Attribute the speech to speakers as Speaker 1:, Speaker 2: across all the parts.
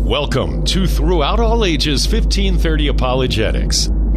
Speaker 1: Welcome to Throughout All Ages 1530 Apologetics,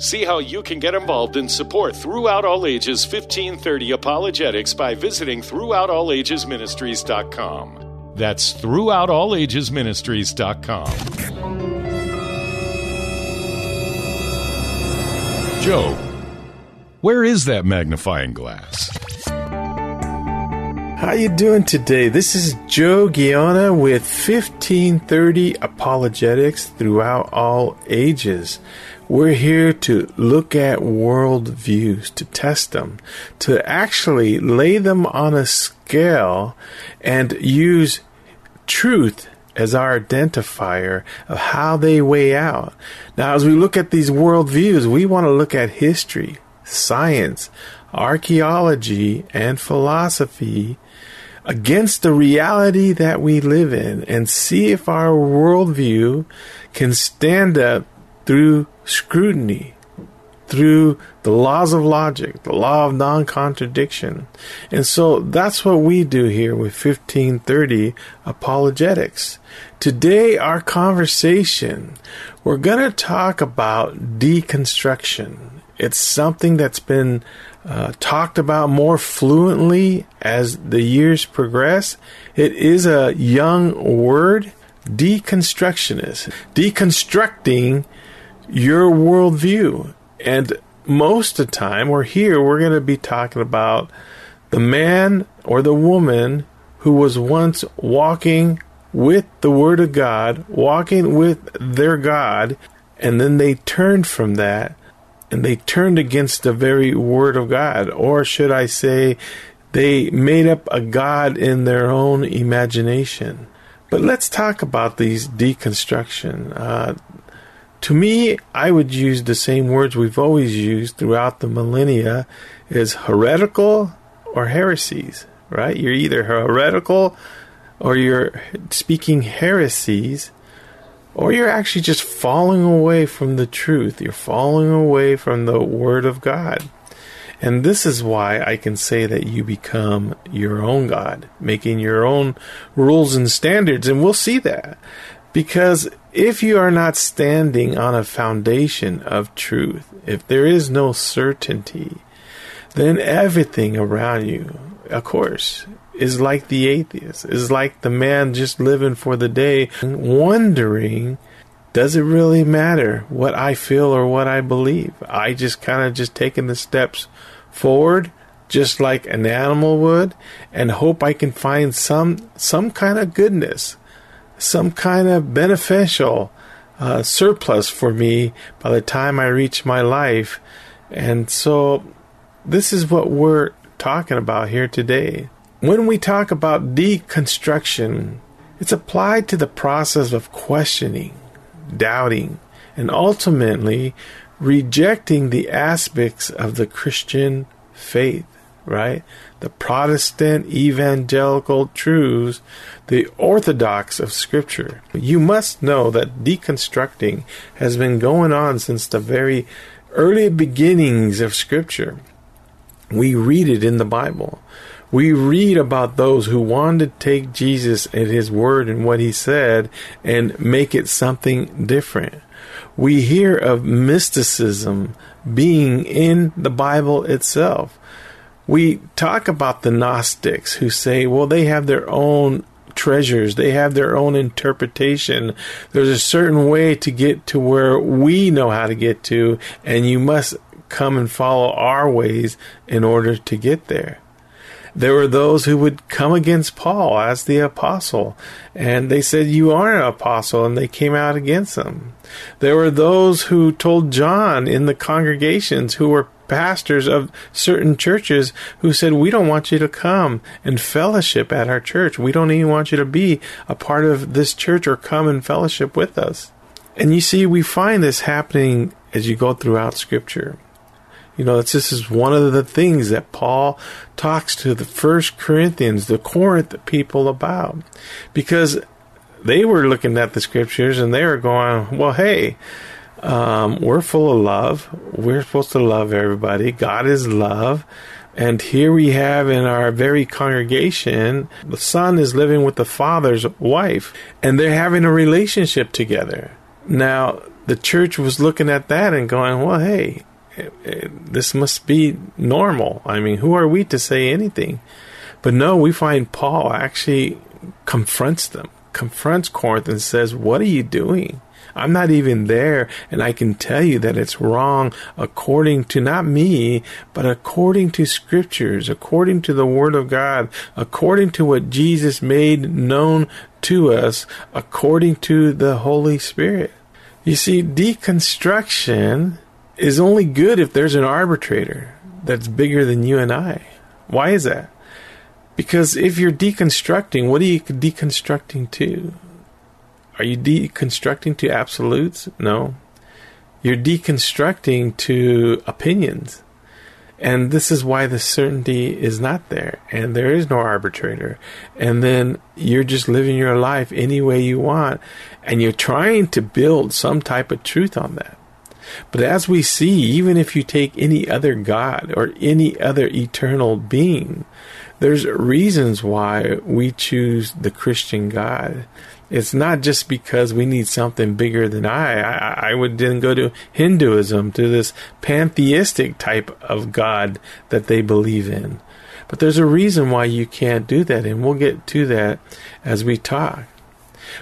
Speaker 1: See how you can get involved and support Throughout All Ages 1530 Apologetics by visiting throughoutallagesministries.com. That's throughoutallagesministries.com. Joe, where is that magnifying glass?
Speaker 2: How are you doing today? This is Joe Gaona with 1530 Apologetics throughout all ages. We're here to look at world views, to test them, to actually lay them on a scale and use truth as our identifier of how they weigh out. Now, as we look at these world views, we want to look at history, science, archaeology, and philosophy against the reality that we live in and see if our worldview can stand up through scrutiny, through the laws of logic, the law of non contradiction. And so that's what we do here with 1530 Apologetics. Today, our conversation, we're going to talk about deconstruction. It's something that's been uh, talked about more fluently as the years progress. It is a young word, deconstructionist, deconstructing your worldview. And most of the time, we're here, we're going to be talking about the man or the woman who was once walking with the Word of God, walking with their God, and then they turned from that and they turned against the very Word of God. Or should I say, they made up a God in their own imagination. But let's talk about these deconstruction. Uh, to me, I would use the same words we've always used throughout the millennia is heretical or heresies, right? You're either heretical or you're speaking heresies or you're actually just falling away from the truth. You're falling away from the Word of God. And this is why I can say that you become your own God, making your own rules and standards. And we'll see that. Because if you are not standing on a foundation of truth, if there is no certainty, then everything around you, of course, is like the atheist, is like the man just living for the day, wondering, does it really matter what I feel or what I believe? I just kind of just taking the steps forward just like an animal would and hope I can find some some kind of goodness some kind of beneficial uh, surplus for me by the time I reach my life. And so, this is what we're talking about here today. When we talk about deconstruction, it's applied to the process of questioning, doubting, and ultimately rejecting the aspects of the Christian faith, right? The Protestant evangelical truths the orthodox of Scripture. You must know that deconstructing has been going on since the very early beginnings of Scripture. We read it in the Bible. We read about those who wanted to take Jesus and his word and what he said and make it something different. We hear of mysticism being in the Bible itself. We talk about the Gnostics who say, well, they have their own treasures. They have their own interpretation. There's a certain way to get to where we know how to get to, and you must come and follow our ways in order to get there. There were those who would come against Paul as the apostle, and they said, You are an apostle, and they came out against him. There were those who told John in the congregations who were pastors of certain churches who said, We don't want you to come and fellowship at our church. We don't even want you to be a part of this church or come and fellowship with us. And you see, we find this happening as you go throughout Scripture. You know, this is one of the things that Paul talks to the First Corinthians, the Corinth people about, because they were looking at the Scriptures and they were going, "Well, hey, um, we're full of love. We're supposed to love everybody. God is love." And here we have in our very congregation, the son is living with the father's wife, and they're having a relationship together. Now, the church was looking at that and going, well, hey, this must be normal. I mean, who are we to say anything? But no, we find Paul actually confronts them, confronts Corinth and says, What are you doing? I'm not even there, and I can tell you that it's wrong according to not me, but according to scriptures, according to the Word of God, according to what Jesus made known to us, according to the Holy Spirit. You see, deconstruction is only good if there's an arbitrator that's bigger than you and I. Why is that? Because if you're deconstructing, what are you deconstructing to? Are you deconstructing to absolutes? No. You're deconstructing to opinions. And this is why the certainty is not there, and there is no arbitrator. And then you're just living your life any way you want, and you're trying to build some type of truth on that. But as we see, even if you take any other God or any other eternal being, there's reasons why we choose the Christian God. It's not just because we need something bigger than I. I, I would then go to Hinduism, to this pantheistic type of God that they believe in. But there's a reason why you can't do that, and we'll get to that as we talk.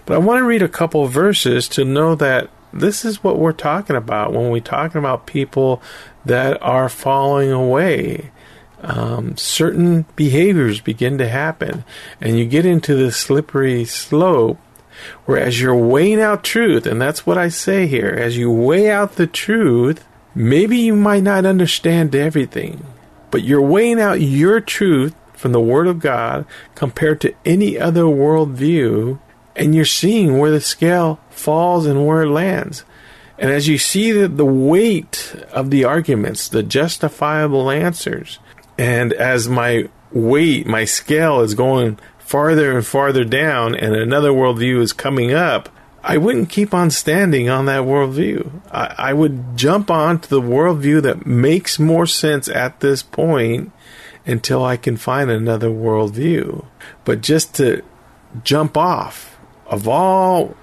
Speaker 2: But I want to read a couple verses to know that this is what we're talking about when we're talking about people that are falling away. Um, certain behaviors begin to happen, and you get into this slippery slope where, as you're weighing out truth, and that's what I say here, as you weigh out the truth, maybe you might not understand everything, but you're weighing out your truth from the Word of God compared to any other worldview, and you're seeing where the scale falls and where it lands. And as you see the, the weight of the arguments, the justifiable answers, and as my weight, my scale is going farther and farther down, and another worldview is coming up, I wouldn't keep on standing on that worldview. I, I would jump on to the worldview that makes more sense at this point until I can find another worldview. But just to jump off of all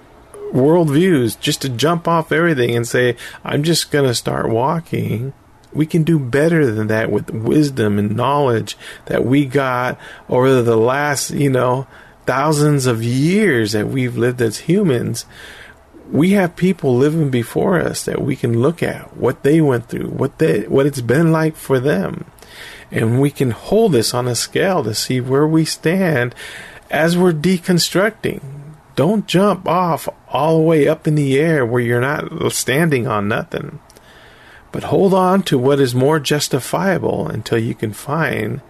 Speaker 2: worldviews just to jump off everything and say, I'm just going to start walking. We can do better than that with wisdom and knowledge that we got over the last, you know, thousands of years that we've lived as humans. We have people living before us that we can look at what they went through, what they what it's been like for them. And we can hold this on a scale to see where we stand as we're deconstructing don't jump off all the way up in the air where you're not standing on nothing. But hold on to what is more justifiable until you can find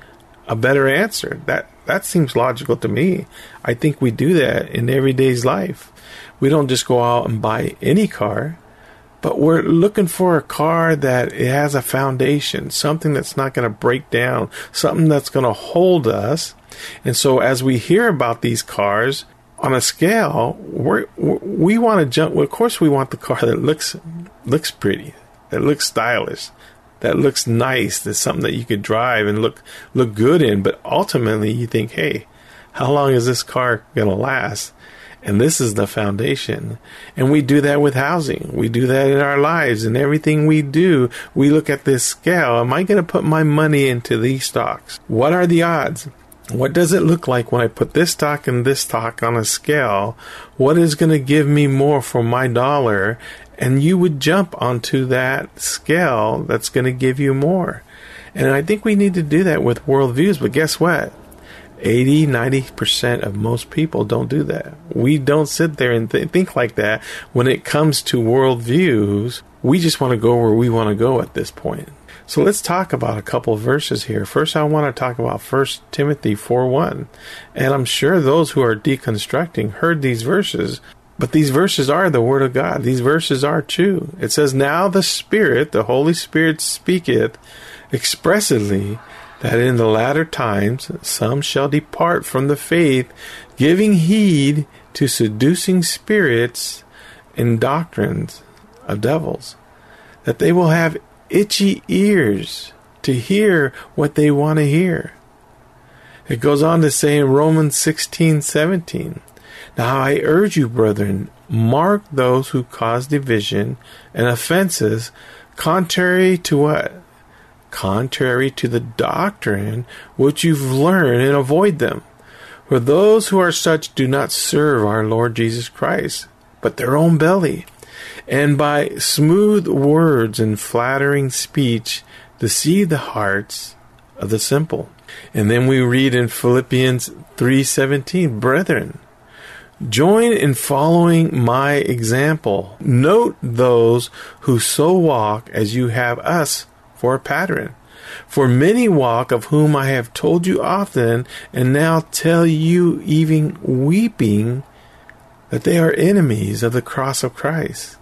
Speaker 2: a better answer. That that seems logical to me. I think we do that in everyday's life. We don't just go out and buy any car, but we're looking for a car that has a foundation, something that's not going to break down, something that's going to hold us. And so as we hear about these cars, on a scale, we we want to jump. Well, of course, we want the car that looks looks pretty, that looks stylish, that looks nice. That's something that you could drive and look look good in. But ultimately, you think, hey, how long is this car to last? And this is the foundation. And we do that with housing. We do that in our lives and everything we do. We look at this scale. Am I going to put my money into these stocks? What are the odds? What does it look like when I put this stock and this stock on a scale? What is going to give me more for my dollar? And you would jump onto that scale that's going to give you more. And I think we need to do that with worldviews. But guess what? 80, 90% of most people don't do that. We don't sit there and th- think like that. When it comes to worldviews, we just want to go where we want to go at this point. So let's talk about a couple verses here. First, I want to talk about 1 Timothy 4 1. And I'm sure those who are deconstructing heard these verses, but these verses are the Word of God. These verses are true. It says, Now the Spirit, the Holy Spirit, speaketh expressly that in the latter times some shall depart from the faith, giving heed to seducing spirits and doctrines of devils, that they will have itchy ears to hear what they want to hear. It goes on to say in Romans 16 17, Now I urge you, brethren, mark those who cause division and offenses contrary to what? Contrary to the doctrine which you've learned and avoid them. For those who are such do not serve our Lord Jesus Christ, but their own belly and by smooth words and flattering speech deceive the hearts of the simple. And then we read in Philippians 3:17, brethren, join in following my example. Note those who so walk as you have us for a pattern. For many walk of whom I have told you often, and now tell you even weeping that they are enemies of the cross of Christ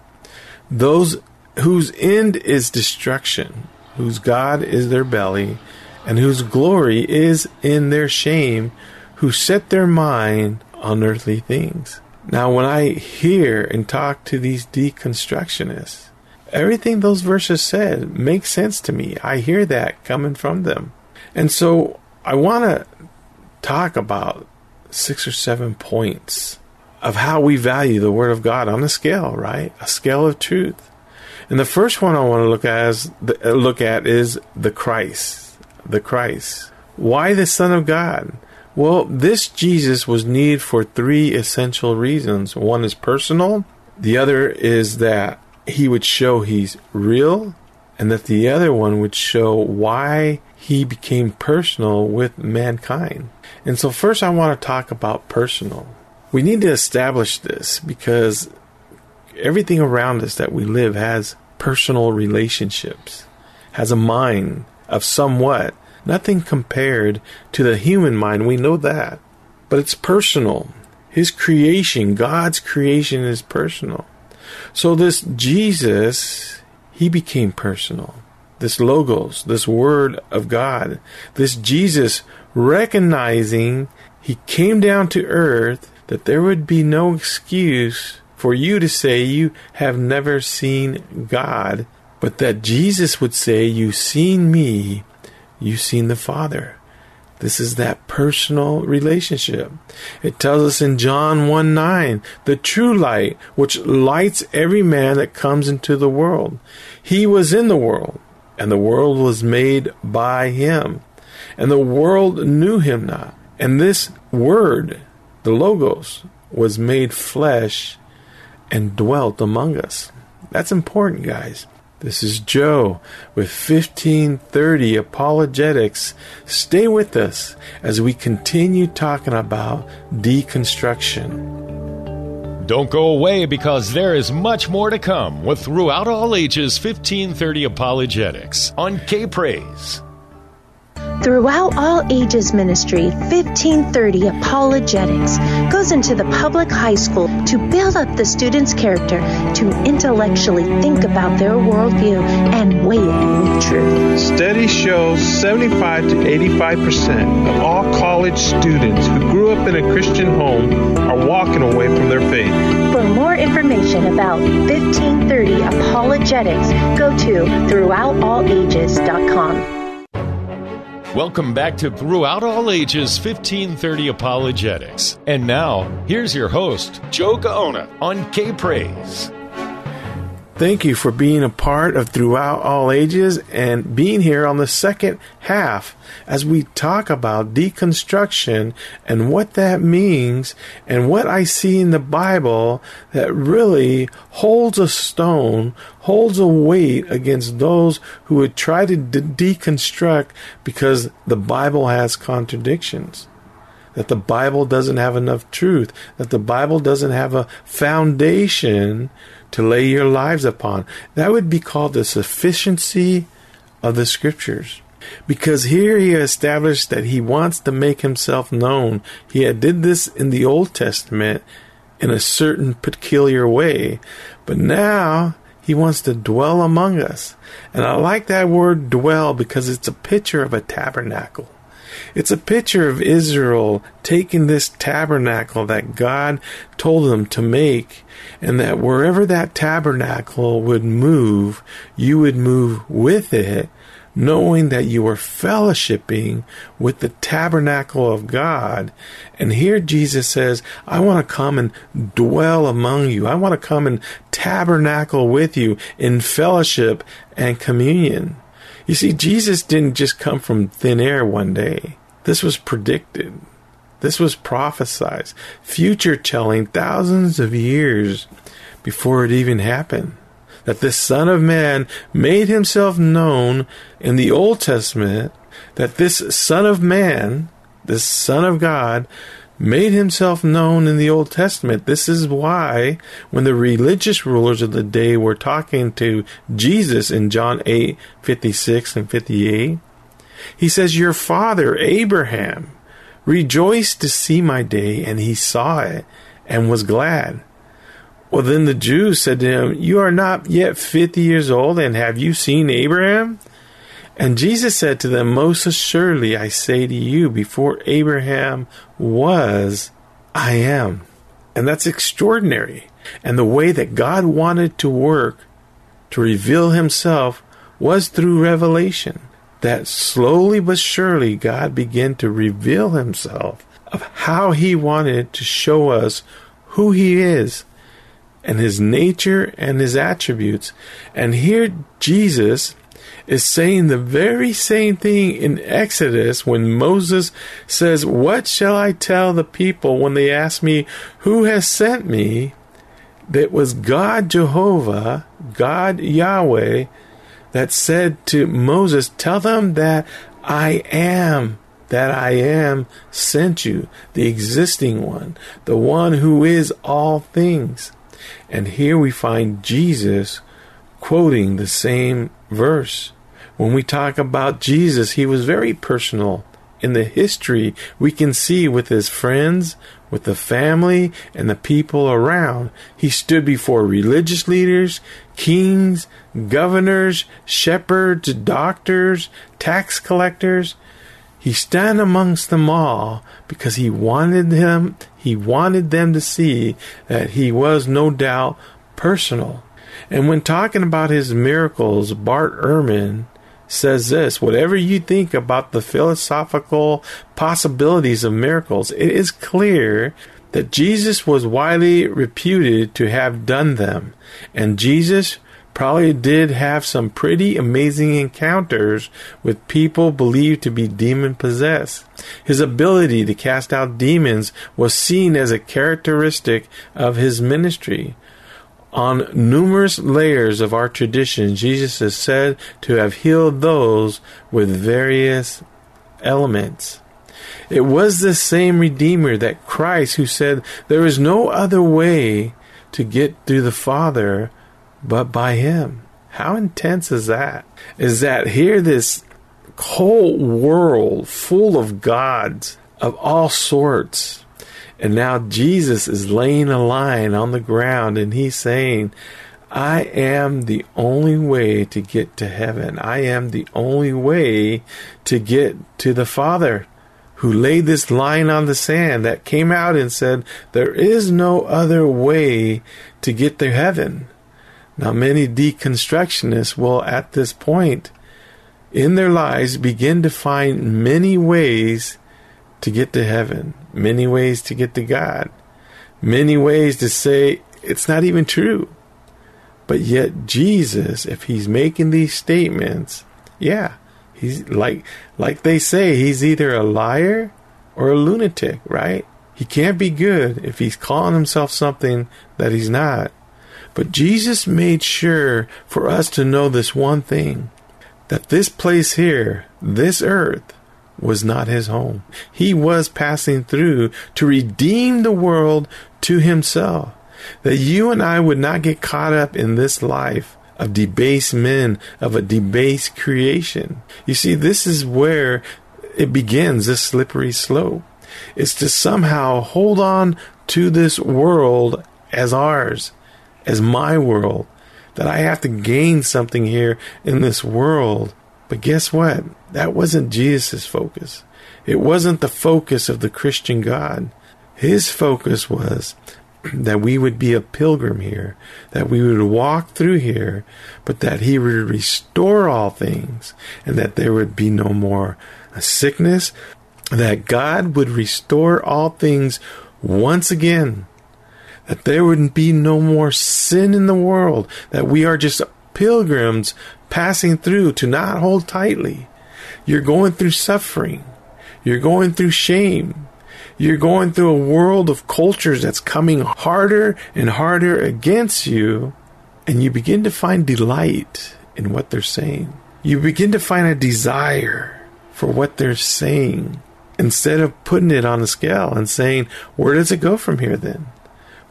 Speaker 2: those whose end is destruction, whose God is their belly, and whose glory is in their shame, who set their mind on earthly things. Now, when I hear and talk to these deconstructionists, everything those verses said makes sense to me. I hear that coming from them. And so I want to talk about six or seven points of how we value the Word of God on a scale, right? A scale of truth. And the first one I want to look at is the, look at is the Christ, the Christ. Why the Son of God? Well, this Jesus was needed for three essential reasons. One is personal. The other is that he would show he's real, and that the other one would show why he became personal with mankind. And so, first, I want to talk about personal. We need to establish this because everything around us that we live has personal relationships, has a mind of somewhat, nothing compared to the human mind. We know that. But it's personal. His creation, God's creation, is personal. So, this Jesus, he became personal. This Logos, this Word of God, this Jesus recognizing he came down to earth that there would be no excuse for you to say you have never seen God, but that Jesus would say, You've seen me, you've seen the Father. This is that personal relationship. It tells us in John 1 9, the true light, which lights every man that comes into the world. He was in the world, and the world was made by him, and the world knew him not. And this word the Logos was made flesh and dwelt among us. That's important, guys. This is Joe with 1530 Apologetics. Stay with us as we continue talking about deconstruction.
Speaker 1: Don't go away because there is much more to come with Throughout All Ages 1530 Apologetics on K Praise.
Speaker 3: Throughout All Ages Ministry, 1530 Apologetics goes into the public high school to build up the students' character to intellectually think about their worldview and weigh it with truth.
Speaker 2: Studies show 75 to 85 percent of all college students who grew up in a Christian home are walking away from their faith.
Speaker 3: For more information about 1530 Apologetics, go to throughoutallages.com.
Speaker 1: Welcome back to Throughout All Ages 1530 Apologetics. And now, here's your host, Joe Gaona on K Praise.
Speaker 2: Thank you for being a part of Throughout All Ages and being here on the second half as we talk about deconstruction and what that means and what I see in the Bible that really holds a stone, holds a weight against those who would try to de- deconstruct because the Bible has contradictions. That the Bible doesn't have enough truth, that the Bible doesn't have a foundation to lay your lives upon. That would be called the sufficiency of the scriptures. Because here he established that he wants to make himself known. He had did this in the Old Testament in a certain peculiar way, but now he wants to dwell among us. And I like that word dwell because it's a picture of a tabernacle. It's a picture of Israel taking this tabernacle that God told them to make, and that wherever that tabernacle would move, you would move with it, knowing that you were fellowshipping with the tabernacle of God. And here Jesus says, I want to come and dwell among you. I want to come and tabernacle with you in fellowship and communion. You see, Jesus didn't just come from thin air one day. This was predicted. This was prophesied, future telling thousands of years before it even happened. That this Son of Man made himself known in the Old Testament, that this Son of Man, this Son of God, made himself known in the Old Testament. This is why when the religious rulers of the day were talking to Jesus in John 8 56 and 58, he says, Your father, Abraham, rejoiced to see my day, and he saw it and was glad. Well, then the Jews said to him, You are not yet fifty years old, and have you seen Abraham? And Jesus said to them, Most assuredly I say to you, before Abraham was, I am. And that's extraordinary. And the way that God wanted to work to reveal himself was through revelation. That slowly but surely God began to reveal himself of how he wanted to show us who he is and his nature and his attributes. And here Jesus is saying the very same thing in Exodus when Moses says, What shall I tell the people when they ask me, Who has sent me? That was God Jehovah, God Yahweh, that said to Moses, Tell them that I am, that I am sent you, the existing one, the one who is all things. And here we find Jesus quoting the same verse. When we talk about Jesus, he was very personal. In the history, we can see with his friends, with the family, and the people around. He stood before religious leaders, kings, governors, shepherds, doctors, tax collectors. He stand amongst them all because he wanted them he wanted them to see that he was no doubt personal. And when talking about his miracles, Bart Ehrman says this whatever you think about the philosophical possibilities of miracles, it is clear that Jesus was widely reputed to have done them. And Jesus probably did have some pretty amazing encounters with people believed to be demon possessed. His ability to cast out demons was seen as a characteristic of his ministry. On numerous layers of our tradition, Jesus is said to have healed those with various elements. It was the same Redeemer that Christ who said, There is no other way to get to the Father but by Him. How intense is that? Is that here this whole world full of gods of all sorts. And now Jesus is laying a line on the ground and he's saying, I am the only way to get to heaven. I am the only way to get to the Father who laid this line on the sand that came out and said, There is no other way to get to heaven. Now, many deconstructionists will, at this point in their lives, begin to find many ways to get to heaven, many ways to get to God, many ways to say it's not even true. But yet, Jesus, if he's making these statements, yeah, he's like, like they say, he's either a liar or a lunatic, right? He can't be good if he's calling himself something that he's not. But Jesus made sure for us to know this one thing that this place here, this earth, was not his home. He was passing through to redeem the world to himself. That you and I would not get caught up in this life of debased men, of a debased creation. You see, this is where it begins, this slippery slope. It's to somehow hold on to this world as ours, as my world, that I have to gain something here in this world. But guess what? That wasn't Jesus' focus. It wasn't the focus of the Christian God. His focus was that we would be a pilgrim here, that we would walk through here, but that He would restore all things, and that there would be no more sickness, that God would restore all things once again, that there would be no more sin in the world, that we are just pilgrims passing through to not hold tightly. You're going through suffering. You're going through shame. You're going through a world of cultures that's coming harder and harder against you, and you begin to find delight in what they're saying. You begin to find a desire for what they're saying instead of putting it on the scale and saying, Where does it go from here then?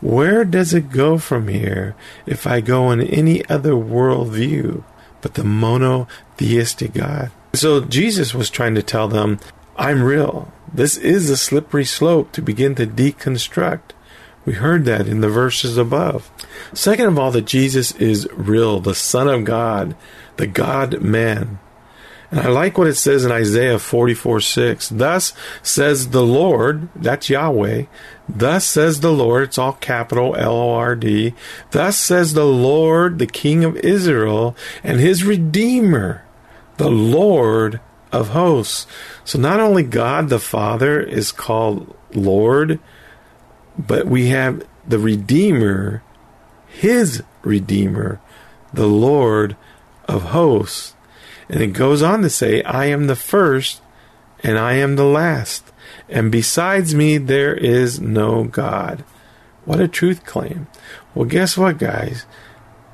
Speaker 2: Where does it go from here if I go in any other worldview but the monotheistic God? So Jesus was trying to tell them, I'm real. This is a slippery slope to begin to deconstruct. We heard that in the verses above. Second of all, that Jesus is real, the Son of God, the God man. And I like what it says in Isaiah 44 6. Thus says the Lord, that's Yahweh. Thus says the Lord, it's all capital L O R D. Thus says the Lord, the King of Israel, and his Redeemer, the Lord of hosts. So not only God the Father is called Lord, but we have the Redeemer, His Redeemer, the Lord of hosts. And it goes on to say, I am the first and I am the last, and besides me there is no God. What a truth claim. Well, guess what, guys?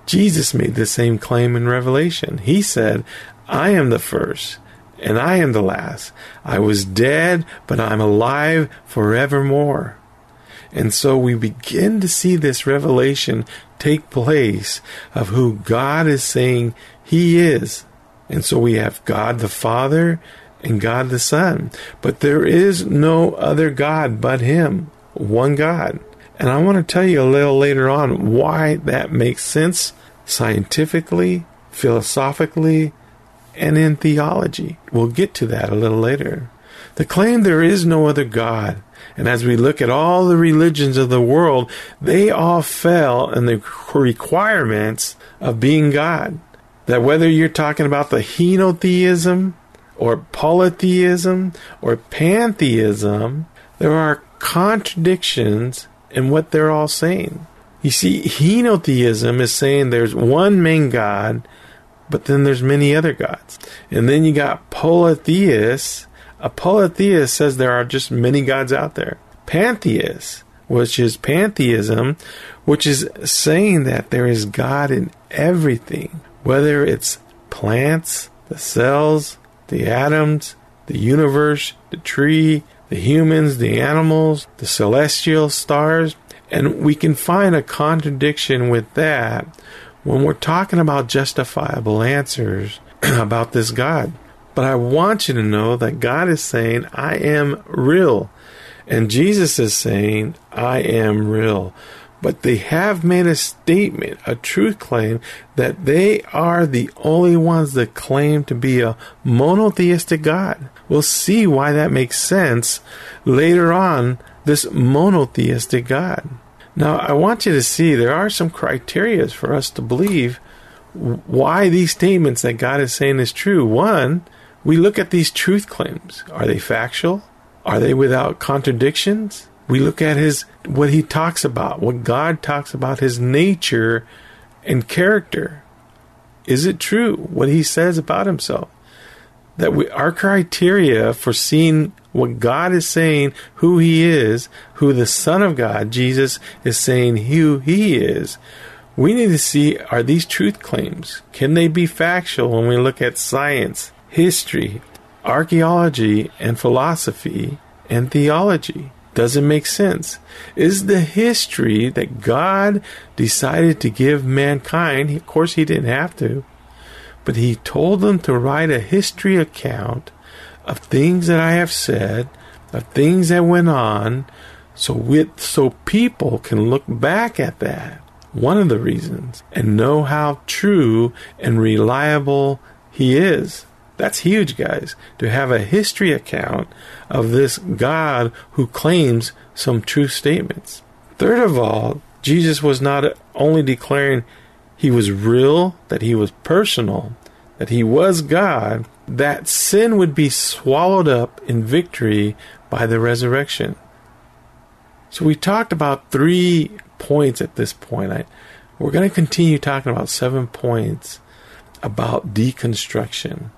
Speaker 2: Jesus made the same claim in Revelation. He said, I am the first and I am the last. I was dead, but I'm alive forevermore. And so we begin to see this revelation take place of who God is saying He is. And so we have God the Father and God the Son. But there is no other God but Him, one God. And I want to tell you a little later on why that makes sense scientifically, philosophically, and in theology. We'll get to that a little later. The claim there is no other God. And as we look at all the religions of the world, they all fell in the requirements of being God. That whether you're talking about the henotheism or polytheism or pantheism, there are contradictions in what they're all saying. You see, henotheism is saying there's one main God but then there's many other gods. And then you got polytheists. A polytheist says there are just many gods out there. Pantheists, which is pantheism, which is saying that there is God in everything, whether it's plants, the cells, the atoms, the universe, the tree, the humans, the animals, the celestial stars. And we can find a contradiction with that when we're talking about justifiable answers about this God. But I want you to know that God is saying, I am real. And Jesus is saying, I am real. But they have made a statement, a truth claim, that they are the only ones that claim to be a monotheistic God. We'll see why that makes sense later on, this monotheistic God. Now, I want you to see there are some criteria for us to believe why these statements that God is saying is true. One, we look at these truth claims. Are they factual? Are they without contradictions? We look at his what he talks about, what God talks about his nature and character. Is it true what he says about himself? That we, our criteria for seeing what God is saying, who He is, who the Son of God, Jesus, is saying who He is. We need to see are these truth claims? Can they be factual when we look at science, history, archaeology, and philosophy and theology? doesn't make sense. Is the history that God decided to give mankind, of course, He didn't have to, but He told them to write a history account of things that I have said, of things that went on, so with so people can look back at that. One of the reasons and know how true and reliable he is. That's huge, guys, to have a history account of this God who claims some true statements. Third of all, Jesus was not only declaring he was real, that he was personal, that he was God, that sin would be swallowed up in victory by the resurrection. So we talked about three points at this point. I, we're going to continue talking about seven points about deconstruction.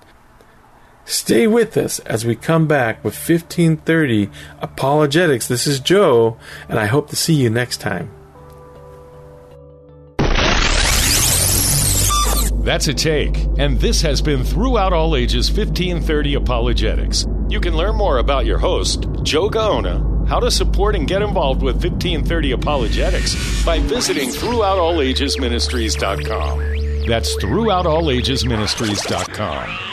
Speaker 2: Stay with us as we come back with 1530 Apologetics. This is Joe, and I hope to see you next time.
Speaker 1: That's a take, and this has been Throughout All Ages 1530 Apologetics. You can learn more about your host, Joe Gaona, how to support and get involved with 1530 Apologetics by visiting throughoutallagesministries.com. That's throughoutallagesministries.com.